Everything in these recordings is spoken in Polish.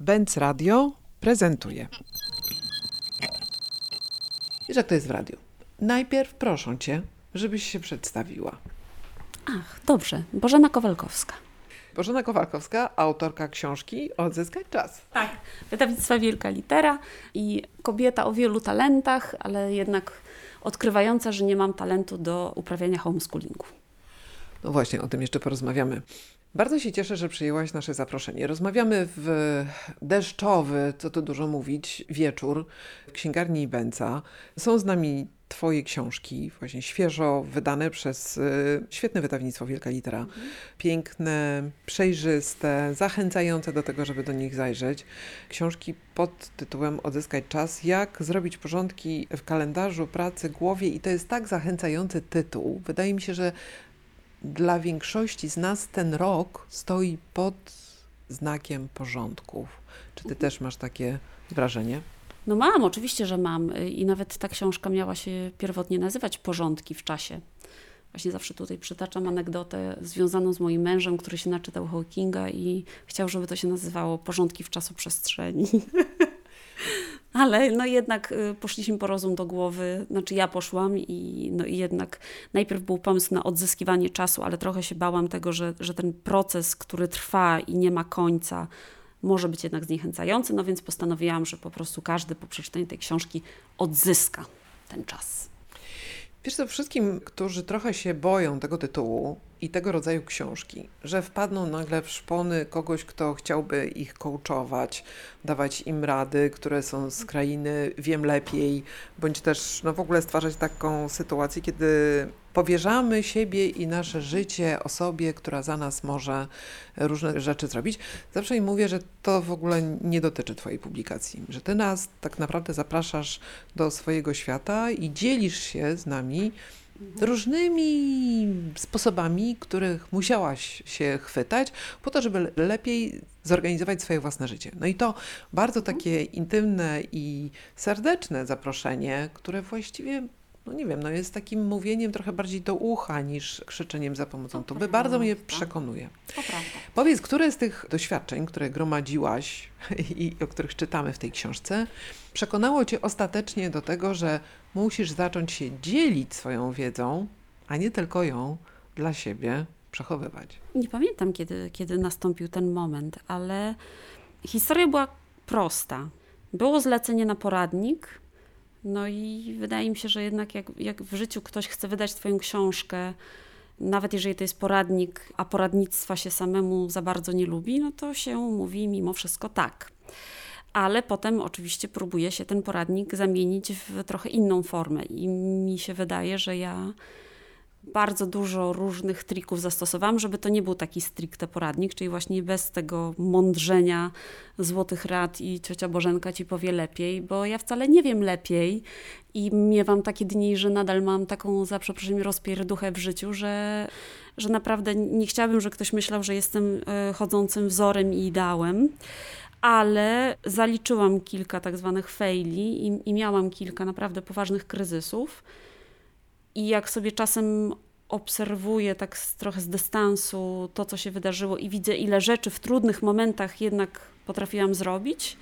Benz Radio prezentuje. Wiesz, jak to jest w radiu? Najpierw proszą cię, żebyś się przedstawiła. Ach, dobrze. Bożena Kowalkowska. Bożena Kowalkowska, autorka książki Odzyskać czas. Tak. Wydawnictwa Wielka Litera i kobieta o wielu talentach, ale jednak odkrywająca, że nie mam talentu do uprawiania homeschoolingu. No właśnie, o tym jeszcze porozmawiamy. Bardzo się cieszę, że przyjęłaś nasze zaproszenie. Rozmawiamy w deszczowy, co tu dużo mówić, wieczór w księgarni Benca. Są z nami Twoje książki, właśnie świeżo wydane przez y, świetne wydawnictwo Wielka Litera. Piękne, przejrzyste, zachęcające do tego, żeby do nich zajrzeć. Książki pod tytułem Odzyskać czas, jak zrobić porządki w kalendarzu, pracy, głowie i to jest tak zachęcający tytuł. Wydaje mi się, że dla większości z nas ten rok stoi pod znakiem porządków. Czy ty też masz takie wrażenie? No mam, oczywiście, że mam. I nawet ta książka miała się pierwotnie nazywać Porządki w czasie. Właśnie zawsze tutaj przytaczam anegdotę związaną z moim mężem, który się naczytał Hawkinga i chciał, żeby to się nazywało Porządki w czasoprzestrzeni. Ale no jednak y, poszliśmy po rozum do głowy, znaczy ja poszłam i, no i jednak najpierw był pomysł na odzyskiwanie czasu, ale trochę się bałam tego, że, że ten proces, który trwa i nie ma końca, może być jednak zniechęcający, no więc postanowiłam, że po prostu każdy po przeczytaniu tej książki odzyska ten czas. Wiesz co, wszystkim, którzy trochę się boją tego tytułu i tego rodzaju książki, że wpadną nagle w szpony kogoś, kto chciałby ich coachować, dawać im rady, które są z krainy wiem lepiej, bądź też no, w ogóle stwarzać taką sytuację, kiedy powierzamy siebie i nasze życie osobie, która za nas może różne rzeczy zrobić. Zawsze im mówię, że to w ogóle nie dotyczy Twojej publikacji, że Ty nas tak naprawdę zapraszasz do swojego świata i dzielisz się z nami różnymi sposobami, których musiałaś się chwytać, po to, żeby lepiej zorganizować swoje własne życie. No i to bardzo takie intymne i serdeczne zaproszenie, które właściwie no nie wiem, no jest takim mówieniem trochę bardziej do ucha niż krzyczeniem za pomocą tuby. Bardzo mnie przekonuje. To prawda. Powiedz, które z tych doświadczeń, które gromadziłaś i o których czytamy w tej książce, przekonało cię ostatecznie do tego, że musisz zacząć się dzielić swoją wiedzą, a nie tylko ją dla siebie przechowywać? Nie pamiętam, kiedy, kiedy nastąpił ten moment, ale historia była prosta. Było zlecenie na poradnik, no i wydaje mi się, że jednak jak, jak w życiu ktoś chce wydać Twoją książkę, nawet jeżeli to jest poradnik, a poradnictwa się samemu za bardzo nie lubi, no to się mówi mimo wszystko tak. Ale potem oczywiście próbuje się ten poradnik zamienić w trochę inną formę i mi się wydaje, że ja bardzo dużo różnych trików zastosowałam, żeby to nie był taki stricte poradnik, czyli właśnie bez tego mądrzenia złotych rad i ciocia Bożenka ci powie lepiej, bo ja wcale nie wiem lepiej i miewam takie dni, że nadal mam taką, za przeproszeniem, rozpierduchę w życiu, że, że naprawdę nie chciałabym, żeby ktoś myślał, że jestem e, chodzącym wzorem i ideałem ale zaliczyłam kilka tak zwanych faili i, i miałam kilka naprawdę poważnych kryzysów. I jak sobie czasem obserwuję tak trochę z dystansu to, co się wydarzyło i widzę, ile rzeczy w trudnych momentach jednak potrafiłam zrobić,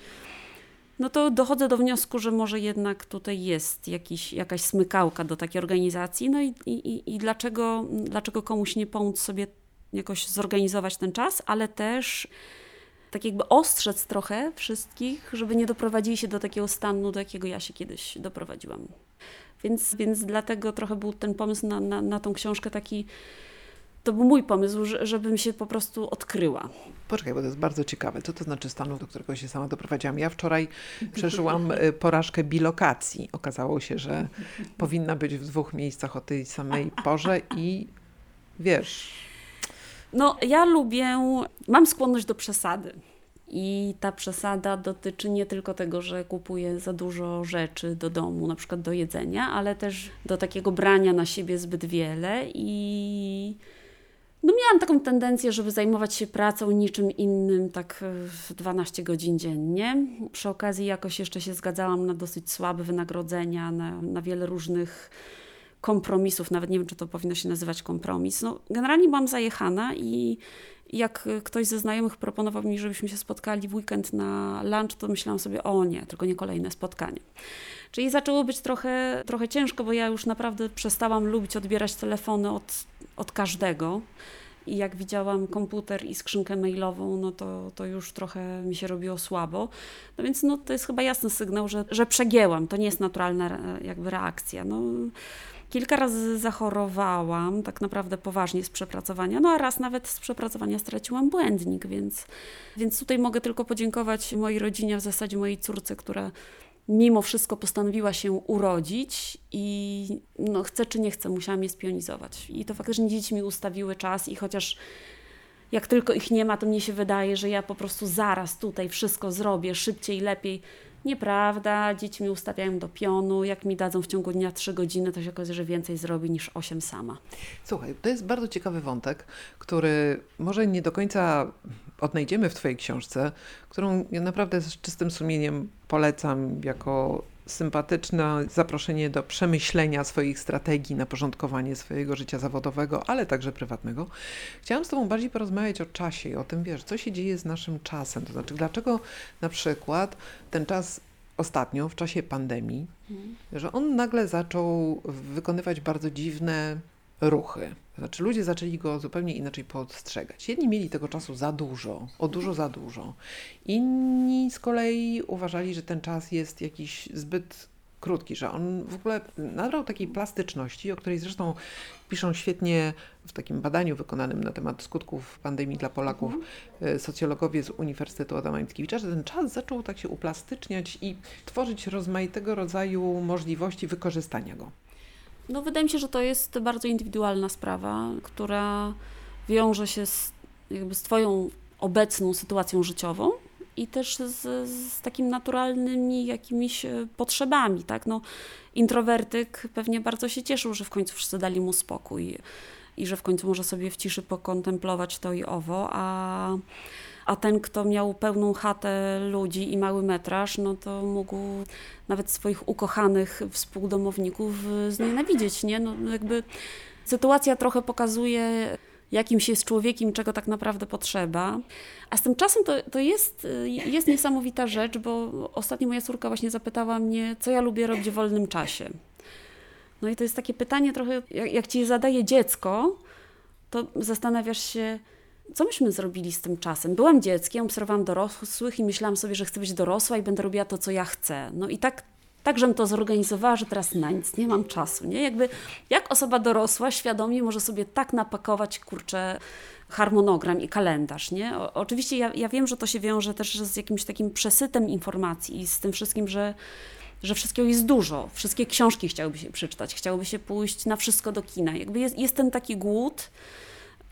no to dochodzę do wniosku, że może jednak tutaj jest jakiś, jakaś smykałka do takiej organizacji. No i, i, i dlaczego, dlaczego komuś nie pomóc sobie jakoś zorganizować ten czas, ale też tak jakby ostrzec trochę wszystkich, żeby nie doprowadzili się do takiego stanu, do jakiego ja się kiedyś doprowadziłam. Więc, więc dlatego trochę był ten pomysł na, na, na tą książkę taki, to był mój pomysł, żebym się po prostu odkryła. Poczekaj, bo to jest bardzo ciekawe. Co to znaczy stanu, do którego się sama doprowadziłam? Ja wczoraj przeżyłam y, porażkę bilokacji. Okazało się, że powinna być w dwóch miejscach o tej samej porze i wiesz... No, ja lubię, mam skłonność do przesady. I ta przesada dotyczy nie tylko tego, że kupuję za dużo rzeczy do domu, na przykład do jedzenia, ale też do takiego brania na siebie zbyt wiele i no miałam taką tendencję, żeby zajmować się pracą niczym innym tak w 12 godzin dziennie. Przy okazji jakoś jeszcze się zgadzałam na dosyć słabe wynagrodzenia, na, na wiele różnych kompromisów, nawet nie wiem, czy to powinno się nazywać kompromis. No, generalnie byłam zajechana i jak ktoś ze znajomych proponował mi, żebyśmy się spotkali w weekend na lunch, to myślałam sobie, o nie, tylko nie kolejne spotkanie. Czyli zaczęło być trochę, trochę ciężko, bo ja już naprawdę przestałam lubić odbierać telefony od, od każdego. I jak widziałam komputer i skrzynkę mailową, no to, to już trochę mi się robiło słabo. No więc no, to jest chyba jasny sygnał, że, że przegięłam. To nie jest naturalna re- jakby reakcja. No, kilka razy zachorowałam, tak naprawdę poważnie z przepracowania, no a raz nawet z przepracowania straciłam błędnik, więc, więc tutaj mogę tylko podziękować mojej rodzinie, w zasadzie mojej córce, która mimo wszystko postanowiła się urodzić i no, chcę czy nie chcę, musiałam je spionizować. I to faktycznie dzieci mi ustawiły czas i chociaż jak tylko ich nie ma, to mnie się wydaje, że ja po prostu zaraz tutaj wszystko zrobię szybciej, lepiej. Nieprawda, dzieci mi ustawiają do pionu, jak mi dadzą w ciągu dnia 3 godziny, to się okazuje, że więcej zrobi niż 8 sama. Słuchaj, to jest bardzo ciekawy wątek, który może nie do końca odnajdziemy w Twojej książce, którą ja naprawdę z czystym sumieniem polecam jako sympatyczne zaproszenie do przemyślenia swoich strategii na porządkowanie swojego życia zawodowego, ale także prywatnego. Chciałam z Tobą bardziej porozmawiać o czasie i o tym, wiesz, co się dzieje z naszym czasem. To znaczy, dlaczego na przykład ten czas ostatnio, w czasie pandemii, że on nagle zaczął wykonywać bardzo dziwne ruchy. Znaczy ludzie zaczęli go zupełnie inaczej postrzegać. Jedni mieli tego czasu za dużo, o dużo za dużo. Inni z kolei uważali, że ten czas jest jakiś zbyt krótki, że on w ogóle nabrał takiej plastyczności, o której zresztą piszą świetnie w takim badaniu wykonanym na temat skutków pandemii dla Polaków e, socjologowie z Uniwersytetu Adama Mickiewicza, że ten czas zaczął tak się uplastyczniać i tworzyć rozmaitego rodzaju możliwości wykorzystania go. No, wydaje mi się, że to jest bardzo indywidualna sprawa, która wiąże się z, jakby z Twoją obecną sytuacją życiową i też z, z takimi naturalnymi jakimiś e, potrzebami, tak? No, introwertyk pewnie bardzo się cieszył, że w końcu wszyscy dali mu spokój i że w końcu może sobie w ciszy pokontemplować to i owo, a, a ten, kto miał pełną chatę ludzi i mały metraż, no to mógł nawet swoich ukochanych współdomowników y, znienawidzieć, nie? No jakby sytuacja trochę pokazuje, jakim się jest człowiekiem, czego tak naprawdę potrzeba. A z tym czasem to, to jest, y, jest niesamowita rzecz, bo ostatnio moja córka właśnie zapytała mnie, co ja lubię robić w wolnym czasie. No i to jest takie pytanie trochę, jak, jak ci je zadaje dziecko, to zastanawiasz się, co myśmy zrobili z tym czasem? Byłam dzieckiem, obserwowałam dorosłych i myślałam sobie, że chcę być dorosła i będę robiła to, co ja chcę. No i tak, tak żem to zorganizowała, że teraz na nic nie mam czasu, nie? Jakby, jak osoba dorosła świadomie może sobie tak napakować, kurczę, harmonogram i kalendarz, nie? O, oczywiście ja, ja wiem, że to się wiąże też z jakimś takim przesytem informacji i z tym wszystkim, że że wszystkiego jest dużo, wszystkie książki chciałoby się przeczytać, chciałoby się pójść na wszystko do kina. Jakby jest, jest ten taki głód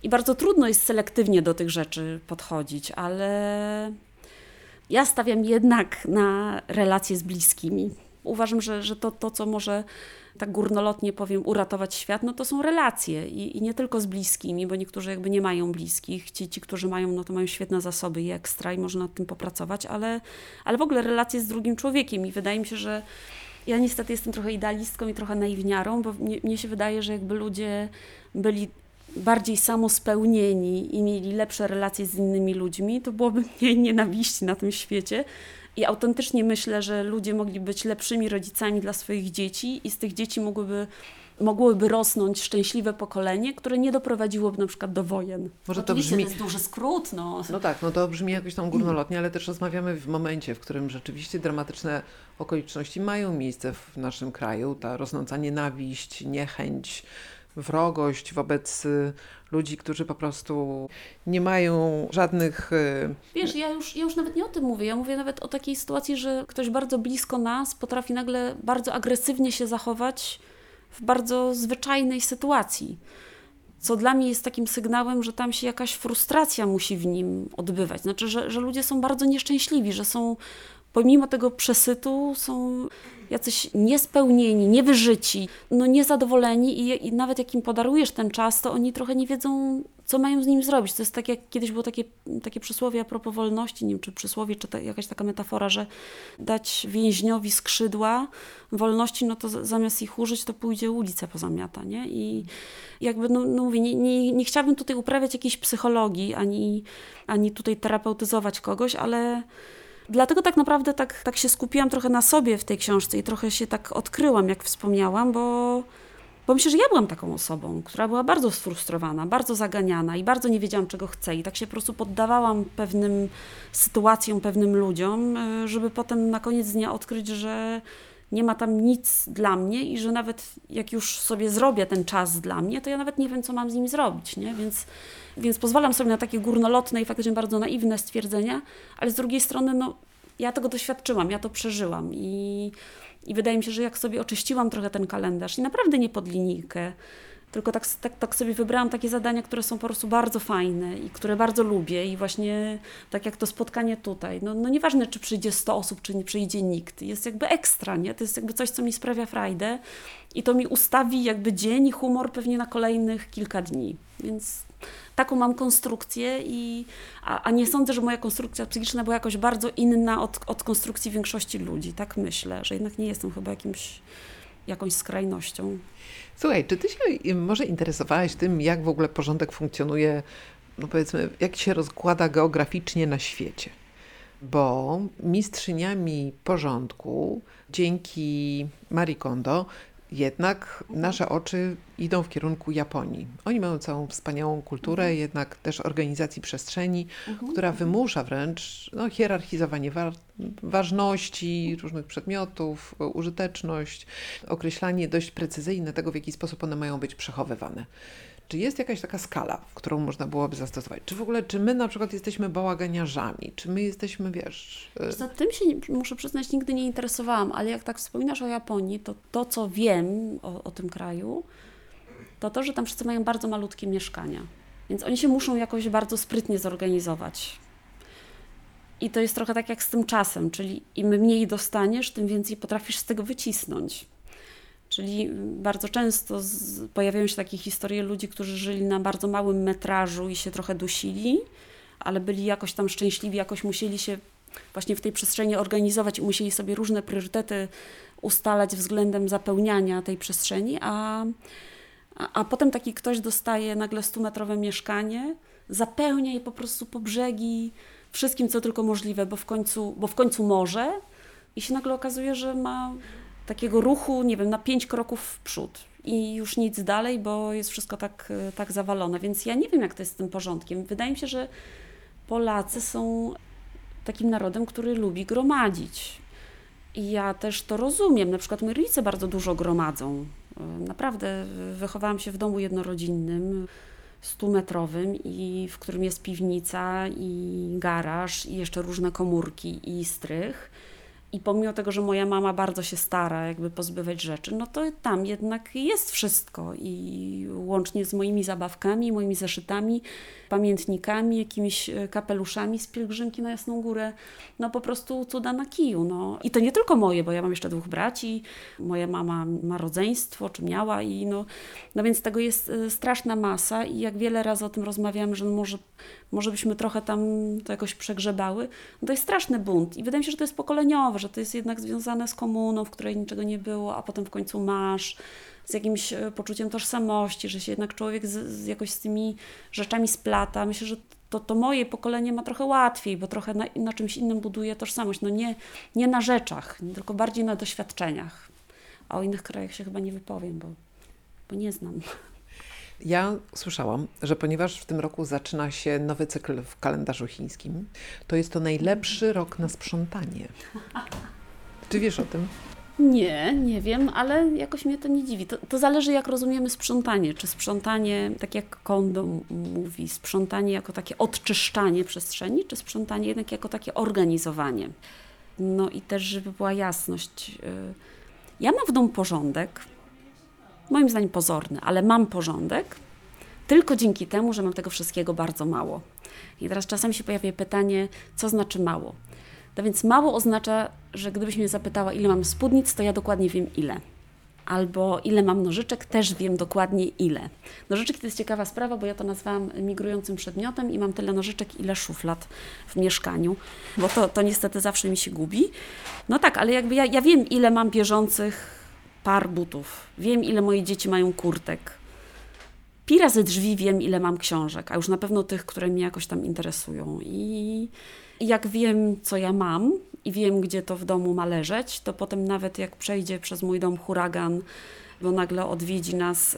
i bardzo trudno jest selektywnie do tych rzeczy podchodzić, ale ja stawiam jednak na relacje z bliskimi. Uważam, że, że to, to, co może tak górnolotnie powiem, uratować świat, no to są relacje I, i nie tylko z bliskimi, bo niektórzy jakby nie mają bliskich. Ci, ci, którzy mają, no to mają świetne zasoby i ekstra i można nad tym popracować, ale, ale w ogóle relacje z drugim człowiekiem i wydaje mi się, że ja niestety jestem trochę idealistką i trochę naiwniarą, bo mnie, mnie się wydaje, że jakby ludzie byli bardziej samospełnieni i mieli lepsze relacje z innymi ludźmi, to byłoby mniej nienawiści na tym świecie. I autentycznie myślę, że ludzie mogli być lepszymi rodzicami dla swoich dzieci i z tych dzieci mogłyby, mogłoby rosnąć szczęśliwe pokolenie, które nie doprowadziłoby na przykład do wojen. Może to brzmi- to jest duży skrót, no. No tak, no to brzmi jakoś tam górnolotnie, ale też rozmawiamy w momencie, w którym rzeczywiście dramatyczne okoliczności mają miejsce w naszym kraju. Ta rosnąca nienawiść, niechęć, wrogość wobec y, ludzi, którzy po prostu nie mają żadnych. y, Wiesz, ja już, ja już nawet nie o tym mówię. Ja mówię nawet o takiej sytuacji, że ktoś bardzo blisko nas potrafi nagle bardzo agresywnie się zachować w bardzo zwyczajnej sytuacji. Co dla mnie jest takim sygnałem, że tam się jakaś frustracja musi w nim odbywać. Znaczy, że, że ludzie są bardzo nieszczęśliwi, że są pomimo tego przesytu są jacyś niespełnieni, niewyżyci, no niezadowoleni i, i nawet jak im podarujesz ten czas, to oni trochę nie wiedzą, co mają z nim zrobić. To jest tak jak kiedyś było takie, takie przysłowie a propos wolności, nie wiem czy przysłowie, czy ta, jakaś taka metafora, że dać więźniowi skrzydła wolności, no to zamiast ich użyć, to pójdzie ulicę pozamiata, nie? I jakby, no, no mówię, nie, nie, nie chciałabym tutaj uprawiać jakiejś psychologii, ani, ani tutaj terapeutyzować kogoś, ale Dlatego tak naprawdę tak, tak się skupiłam trochę na sobie w tej książce i trochę się tak odkryłam, jak wspomniałam, bo, bo myślę, że ja byłam taką osobą, która była bardzo sfrustrowana, bardzo zaganiana i bardzo nie wiedziałam, czego chcę. I tak się po prostu poddawałam pewnym sytuacjom, pewnym ludziom, y, żeby potem na koniec dnia odkryć, że nie ma tam nic dla mnie i że nawet jak już sobie zrobię ten czas dla mnie, to ja nawet nie wiem, co mam z nim zrobić, nie? Więc, więc pozwalam sobie na takie górnolotne i faktycznie bardzo naiwne stwierdzenia, ale z drugiej strony, no, ja tego doświadczyłam, ja to przeżyłam i, i wydaje mi się, że jak sobie oczyściłam trochę ten kalendarz i naprawdę nie pod linijkę, tylko tak, tak, tak sobie wybrałam takie zadania, które są po prostu bardzo fajne i które bardzo lubię i właśnie tak jak to spotkanie tutaj, no, no nieważne czy przyjdzie 100 osób, czy nie przyjdzie nikt, jest jakby ekstra, nie? To jest jakby coś, co mi sprawia frajdę i to mi ustawi jakby dzień i humor pewnie na kolejnych kilka dni, więc taką mam konstrukcję, i, a, a nie sądzę, że moja konstrukcja psychiczna była jakoś bardzo inna od, od konstrukcji większości ludzi. Tak myślę, że jednak nie jestem chyba jakimś, jakąś skrajnością. Słuchaj, czy ty się może interesowałaś tym, jak w ogóle porządek funkcjonuje, no powiedzmy, jak się rozkłada geograficznie na świecie? Bo mistrzyniami porządku dzięki Marie Kondo jednak nasze oczy idą w kierunku Japonii. Oni mają całą wspaniałą kulturę, jednak też organizacji przestrzeni, która wymusza wręcz no, hierarchizowanie wa ważności różnych przedmiotów, użyteczność, określanie dość precyzyjne tego, w jaki sposób one mają być przechowywane. Czy jest jakaś taka skala, którą można byłoby zastosować? Czy w ogóle, czy my na przykład jesteśmy bałaganiarzami? Czy my jesteśmy, wiesz... y, Za tym się, muszę przyznać, nigdy nie interesowałam, ale jak tak wspominasz o Japonii, to to, co wiem o, o tym kraju, to to, że tam wszyscy mają bardzo malutkie mieszkania. Więc oni się muszą jakoś bardzo sprytnie zorganizować. I to jest trochę tak jak z tym czasem, czyli im mniej dostaniesz, tym więcej potrafisz z tego wycisnąć. Czyli bardzo często pojawiają się takie historie ludzi, którzy żyli na bardzo małym metrażu i się trochę dusili, ale byli jakoś tam szczęśliwi, jakoś musieli się właśnie w tej przestrzeni organizować i musieli sobie różne priorytety ustalać względem zapełniania tej przestrzeni, a, a, a potem taki ktoś dostaje nagle 100-metrowe mieszkanie, zapełnia je po prostu po brzegi wszystkim, co tylko możliwe, bo w końcu, bo w końcu może i się nagle okazuje, że ma takiego ruchu, nie wiem, na pięć kroków w przód i już nic dalej, bo jest wszystko tak, e, tak zawalone. Więc ja nie wiem, jak to jest z tym porządkiem. Wydaje mi się, że Polacy są takim narodem, który lubi gromadzić. I ja też to rozumiem. Na przykład moi rodzice bardzo dużo gromadzą. E, Naprawdę wychowałam się w domu jednorodzinnym, stumetrowym, i w którym jest piwnica i garaż i jeszcze różne komórki i strych. I pomimo tego, że moja mama bardzo się stara jakby pozbywać rzeczy, no to tam jednak jest wszystko. I łącznie z moimi zabawkami, moimi zeszytami, pamiętnikami, jakimiś e, kapeluszami z pielgrzymki na Jasną Górę, no po prostu cuda na kiju, no. I to nie tylko moje, bo ja mam jeszcze dwóch braci, moja mama ma rodzeństwo, czy miała i no, no więc tego jest e, straszna masa. I jak wiele razy o tym rozmawiamy, że no może, może byśmy trochę tam to jakoś przegrzebały, no to jest straszny bunt. I wydaje mi się, że to jest pokoleniowe, że to jest jednak związane z komuną, w której niczego nie było, a potem w końcu masz, z jakimś e, poczuciem tożsamości, że się jednak człowiek z, z jakoś z tymi rzeczami splata. Myślę, że to, to moje pokolenie ma trochę łatwiej, bo trochę na, na czymś innym buduje tożsamość. No nie, nie na rzeczach, tylko bardziej na doświadczeniach. A o innych krajach się chyba nie wypowiem, bo, bo nie znam. Ja słyszałam, że ponieważ w tym roku zaczyna się nowy cykl w kalendarzu chińskim, to jest to najlepszy rok na sprzątanie. Czy wiesz o tym? Nie, nie wiem, ale jakoś mnie to nie dziwi. To, to zależy, jak rozumiemy sprzątanie. Czy sprzątanie, tak jak Kondo mówi, sprzątanie jako takie odczyszczanie przestrzeni, czy sprzątanie jednak jako takie organizowanie. No i też, żeby była jasność. y, Ja mam w domu porządek, moim zdaniem pozorny, ale mam porządek tylko dzięki temu, że mam tego wszystkiego bardzo mało. I teraz czasami się pojawia pytanie, co znaczy mało? To więc mało oznacza, że gdybyś mnie zapytała, ile mam spódnic, to ja dokładnie wiem ile. Albo ile mam nożyczek, też wiem dokładnie ile. Nożyczek to jest ciekawa sprawa, bo ja to nazwałam migrującym przedmiotem i mam tyle nożyczek, ile szuflad w mieszkaniu, bo to, to niestety zawsze mi się gubi. No tak, ale jakby ja, ja wiem, ile mam bieżących par butów, wiem, ile moje dzieci mają kurtek. Pi razy drzwi wiem, ile mam książek, a już na pewno tych, które mnie jakoś tam interesują. I jak wiem, co ja mam i wiem, gdzie to w domu ma leżeć, to potem nawet jak przejdzie przez mój dom huragan, bo nagle odwiedzi nas y,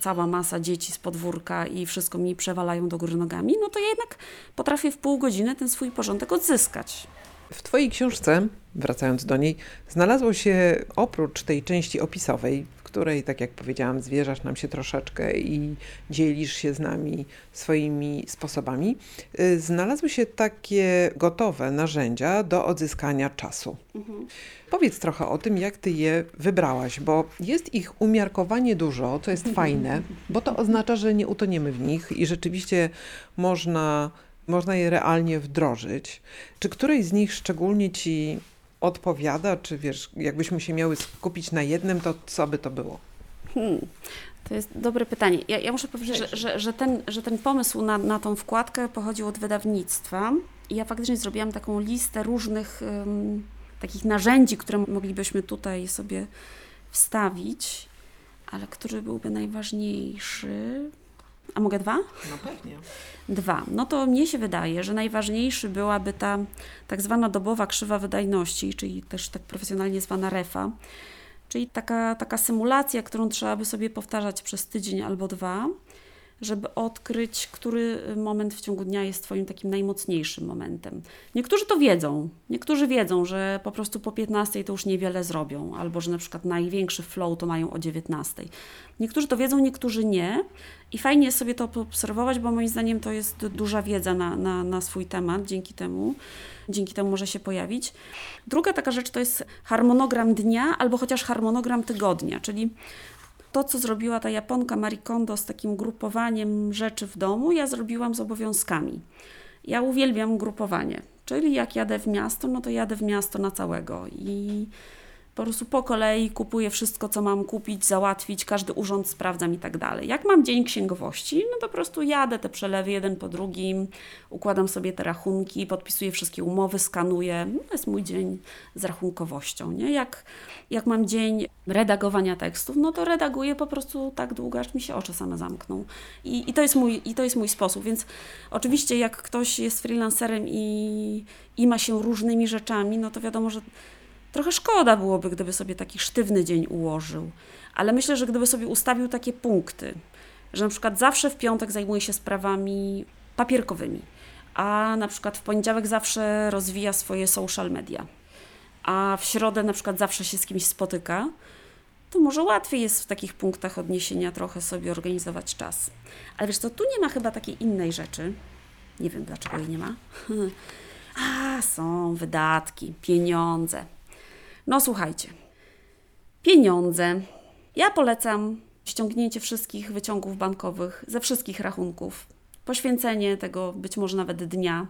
cała masa dzieci z podwórka i wszystko mi przewalają do góry nogami, no to ja jednak potrafię w pół godziny ten swój porządek odzyskać. W Twojej książce, wracając do niej, znalazło się oprócz tej części opisowej, w której, tak jak powiedziałam, zwierzasz nam się troszeczkę i dzielisz się z nami swoimi sposobami, y, znalazły się takie gotowe narzędzia do odzyskania czasu. Mhm. Powiedz trochę o tym, jak ty je wybrałaś, bo jest ich umiarkowanie dużo, co jest fajne, bo to oznacza, że nie utoniemy w nich i rzeczywiście można można je realnie wdrożyć. Czy której z nich szczególnie ci odpowiada, czy wiesz, jakbyśmy się miały skupić na jednym, to co by to było? Hmm. To jest dobre pytanie. Ja, ja muszę powiedzieć, że, że, że, ten, że ten pomysł na, na tą wkładkę pochodził od wydawnictwa. I ja faktycznie zrobiłam taką listę różnych um, takich narzędzi, które moglibyśmy tutaj sobie wstawić, ale który byłby najważniejszy? A mogę dwa? No pewnie. Dwa. No to mnie się wydaje, że najważniejszy byłaby ta tak zwana dobowa krzywa wydajności, czyli też tak profesjonalnie zwana REFA, czyli taka, taka symulacja, którą trzeba by sobie powtarzać przez tydzień albo dwa żeby odkryć, który moment w ciągu dnia jest Twoim takim najmocniejszym momentem. Niektórzy to wiedzą. Niektórzy wiedzą, że po prostu po 15 to już niewiele zrobią, albo że na przykład największy flow to mają o 19. Niektórzy to wiedzą, niektórzy nie. I fajnie jest sobie to obserwować, bo moim zdaniem to jest duża wiedza na, na, na swój temat dzięki temu. Dzięki temu może się pojawić. Druga taka rzecz to jest harmonogram dnia albo chociaż harmonogram tygodnia, czyli to, co zrobiła ta Japonka Marie Kondo z takim grupowaniem rzeczy w domu, ja zrobiłam z obowiązkami. Ja uwielbiam grupowanie, czyli jak jadę w miasto, no to jadę w miasto na całego i po prostu po kolei kupuję wszystko, co mam kupić, załatwić, każdy urząd sprawdzam i tak dalej. Jak mam dzień księgowości, no to po prostu jadę te przelewy jeden po drugim, układam sobie te rachunki, podpisuję wszystkie umowy, skanuję. No to jest mój dzień z rachunkowością. Nie? Jak, jak mam dzień redagowania tekstów, no to redaguję po prostu tak długo, aż mi się oczy same zamkną. I, i, to, jest mój, i to jest mój sposób. Więc oczywiście, jak ktoś jest freelancerem i, i ma się różnymi rzeczami, no to wiadomo, że Trochę szkoda byłoby, gdyby sobie taki sztywny dzień ułożył, ale myślę, że gdyby sobie ustawił takie punkty, że na przykład zawsze w piątek zajmuje się sprawami papierkowymi, a na przykład w poniedziałek zawsze rozwija swoje social media, a w środę na przykład zawsze się z kimś spotyka, to może łatwiej jest w takich punktach odniesienia trochę sobie organizować czas. Ale wiesz co, tu nie ma chyba takiej innej rzeczy. Nie wiem, dlaczego jej nie ma. A, są wydatki, pieniądze. No słuchajcie, pieniądze. Ja polecam ściągnięcie wszystkich wyciągów bankowych ze wszystkich rachunków, poświęcenie tego być może nawet dnia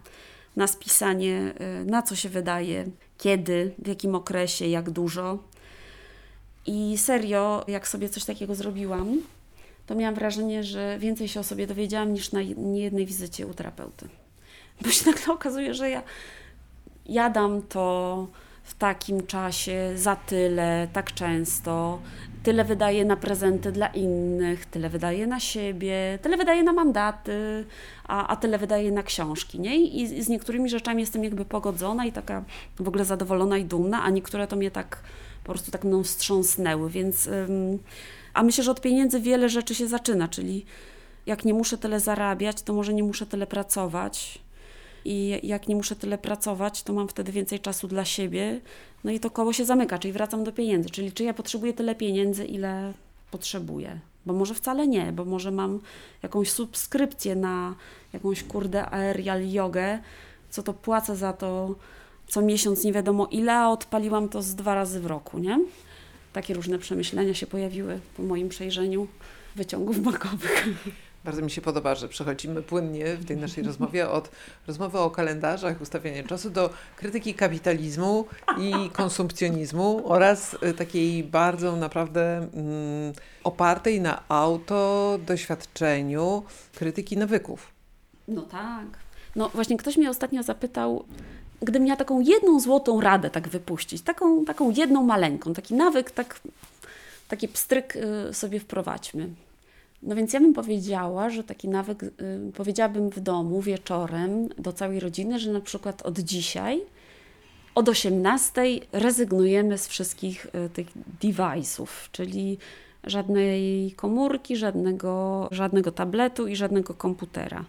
na spisanie, y, na co się wydaje, kiedy, w jakim okresie, jak dużo. I serio, jak sobie coś takiego zrobiłam, to miałam wrażenie, że więcej się o sobie dowiedziałam niż na niejednej wizycie u terapeuty. Bo się nagle okazuje, że ja jadam to w takim czasie, za tyle, tak często, tyle wydaje na prezenty dla innych, tyle wydaje na siebie, tyle wydaje na mandaty, a, a tyle wydaje na książki, nie? I, I z niektórymi rzeczami jestem jakby pogodzona i taka w ogóle zadowolona i dumna, a niektóre to mnie tak po prostu tak mną wstrząsnęły, więc... Ym, a myślę, że od pieniędzy wiele rzeczy się zaczyna, czyli jak nie muszę tyle zarabiać, to może nie muszę tyle pracować, i jak nie muszę tyle pracować, to mam wtedy więcej czasu dla siebie. No i to koło się zamyka, czyli wracam do pieniędzy. Czyli czy ja potrzebuję tyle pieniędzy, ile potrzebuję? Bo może wcale nie, bo może mam jakąś subskrypcję na jakąś kurde aerial jogę, co to płacę za to co miesiąc nie wiadomo ile, a odpaliłam to z dwa razy w roku, nie? Takie różne przemyślenia się pojawiły po moim przejrzeniu wyciągów bankowych. Bardzo mi się podoba, że przechodzimy płynnie w tej naszej rozmowie od rozmowy o kalendarzach, ustawiania czasu do krytyki kapitalizmu i konsumpcjonizmu oraz y, takiej bardzo naprawdę mm, opartej na auto doświadczeniu krytyki nawyków. No tak. No właśnie ktoś mnie ostatnio zapytał, gdybym miała taką jedną złotą radę tak wypuścić, taką, taką jedną maleńką, taki nawyk, tak, taki pstryk y, sobie wprowadźmy. No więc ja bym powiedziała, że taki nawyk, y, powiedziałabym w domu wieczorem do całej rodziny, że na przykład od dzisiaj od 18 rezygnujemy z wszystkich y, tych device'ów, czyli żadnej komórki, żadnego, żadnego tabletu i żadnego komputera.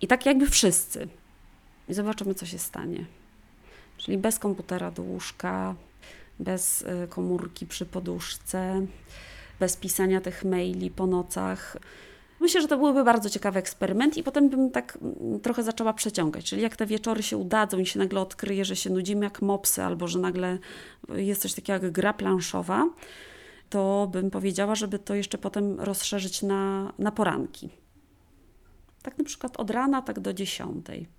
I tak jakby wszyscy. I zobaczymy, co się stanie. Czyli bez komputera do łóżka, bez y, komórki przy poduszce, bez pisania tych maili po nocach. Myślę, że to byłby bardzo ciekawy eksperyment i potem bym tak mm, trochę zaczęła przeciągać. Czyli jak te wieczory się udadzą i się nagle odkryje, że się nudzimy jak mopsy, albo że nagle jest coś takiego jak gra planszowa, to bym powiedziała, żeby to jeszcze potem rozszerzyć na, na poranki. Tak na przykład od rana, tak do dziesiątej.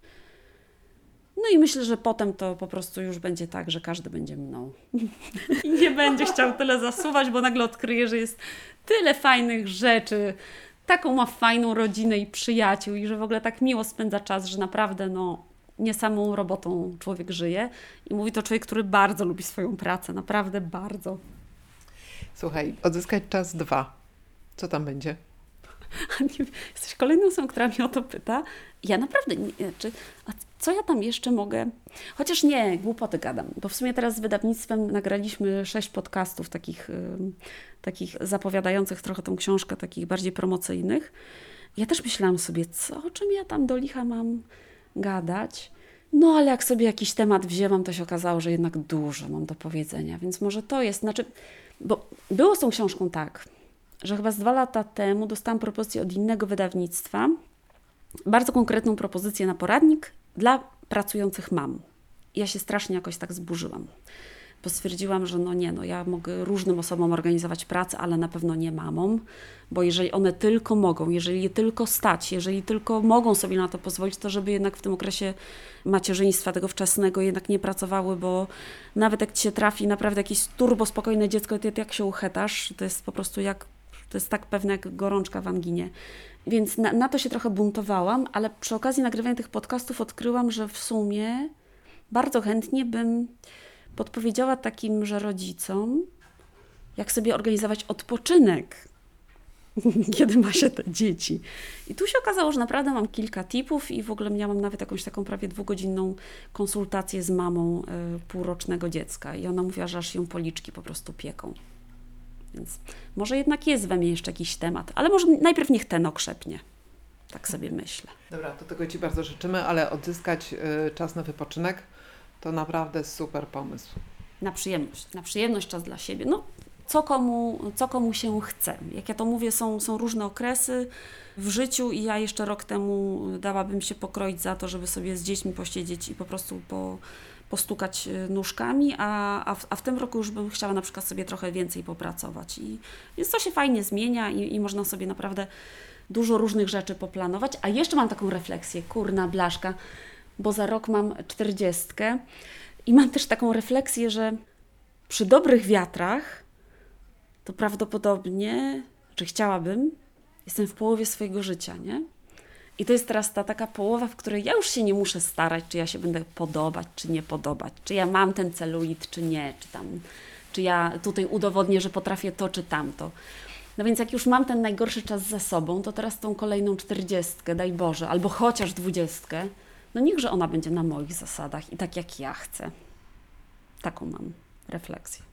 No i myślę, że potem to po prostu już będzie tak, że każdy będzie mną. I nie będzie chciał tyle zasuwać, bo nagle odkryje, że jest tyle fajnych rzeczy, taką ma fajną rodzinę i przyjaciół i że w ogóle tak miło spędza czas, że naprawdę no, nie samą robotą człowiek żyje. I mówi to człowiek, który bardzo lubi swoją pracę, naprawdę bardzo. Słuchaj, odzyskać czas dwa. Co tam będzie? Nie, jesteś kolejną osobą, która mnie o to pyta. Ja naprawdę nie, czy, a co ja tam jeszcze mogę? Chociaż nie, głupoty gadam, bo w sumie teraz z wydawnictwem nagraliśmy sześć podcastów takich, takich zapowiadających trochę tą książkę, takich bardziej promocyjnych. Ja też myślałam sobie, co, o czym ja tam do licha mam gadać. No, ale jak sobie jakiś temat wzięłam, to się okazało, że jednak dużo mam do powiedzenia, więc może to jest, znaczy, bo było z tą książką tak, że chyba z dwa lata temu dostałam propozycję od innego wydawnictwa, bardzo konkretną propozycję na poradnik dla pracujących mam. Ja się strasznie jakoś tak zburzyłam, bo stwierdziłam, że no nie, no ja mogę różnym osobom organizować pracę, ale na pewno nie mamom, bo jeżeli one tylko mogą, jeżeli je tylko stać, jeżeli tylko mogą sobie na to pozwolić, to żeby jednak w tym okresie macierzyństwa tego wczesnego jednak nie pracowały, bo nawet jak ci się trafi naprawdę jakieś turbo spokojne dziecko, ty jak się uchetasz, to jest po prostu jak to jest tak pewne jak gorączka w anginie. Więc na, na, to się trochę buntowałam, ale przy okazji nagrywania tych podcastów odkryłam, że w sumie bardzo chętnie bym podpowiedziała takim, że rodzicom, jak sobie organizować odpoczynek, kiedy ma się te dzieci. I tu się okazało, że naprawdę mam kilka tipów i w ogóle miałam nawet jakąś taką prawie dwugodzinną konsultację z mamą y, półrocznego dziecka i ona mówiła, że aż ją policzki po prostu pieką. Więc może jednak jest we mnie jeszcze jakiś temat, ale może najpierw niech ten okrzepnie. Tak sobie myślę. Dobra, to tego Ci bardzo życzymy, ale odzyskać y, czas na wypoczynek to naprawdę super pomysł. Na przyjemność, na przyjemność czas dla siebie. No, co komu, co komu się chce. Jak ja to mówię, są, są różne okresy w życiu i ja jeszcze rok temu dałabym się pokroić za to, żeby sobie z dziećmi posiedzieć i po prostu po, postukać y, nóżkami, a, a, w, a w tym roku już bym chciała na przykład sobie trochę więcej popracować. I, więc to się fajnie zmienia i, i można sobie naprawdę dużo różnych rzeczy poplanować. A jeszcze mam taką refleksję, kurna blaszka, bo za rok mam czterdziestkę i mam też taką refleksję, że przy dobrych wiatrach to prawdopodobnie, czy chciałabym, jestem w połowie swojego życia, nie? I to jest teraz ta taka połowa, w której ja już się nie muszę starać, czy ja się będę podobać, czy nie podobać, czy ja mam ten celulit, czy nie, czy tam, czy ja tutaj udowodnię, że potrafię to, czy tamto. No więc jak już mam ten najgorszy czas za sobą, to teraz tą kolejną czterdziestkę, daj Boże, albo chociaż dwudziestkę, no niechże ona będzie na moich zasadach i tak jak ja chcę. Taką mam refleksję.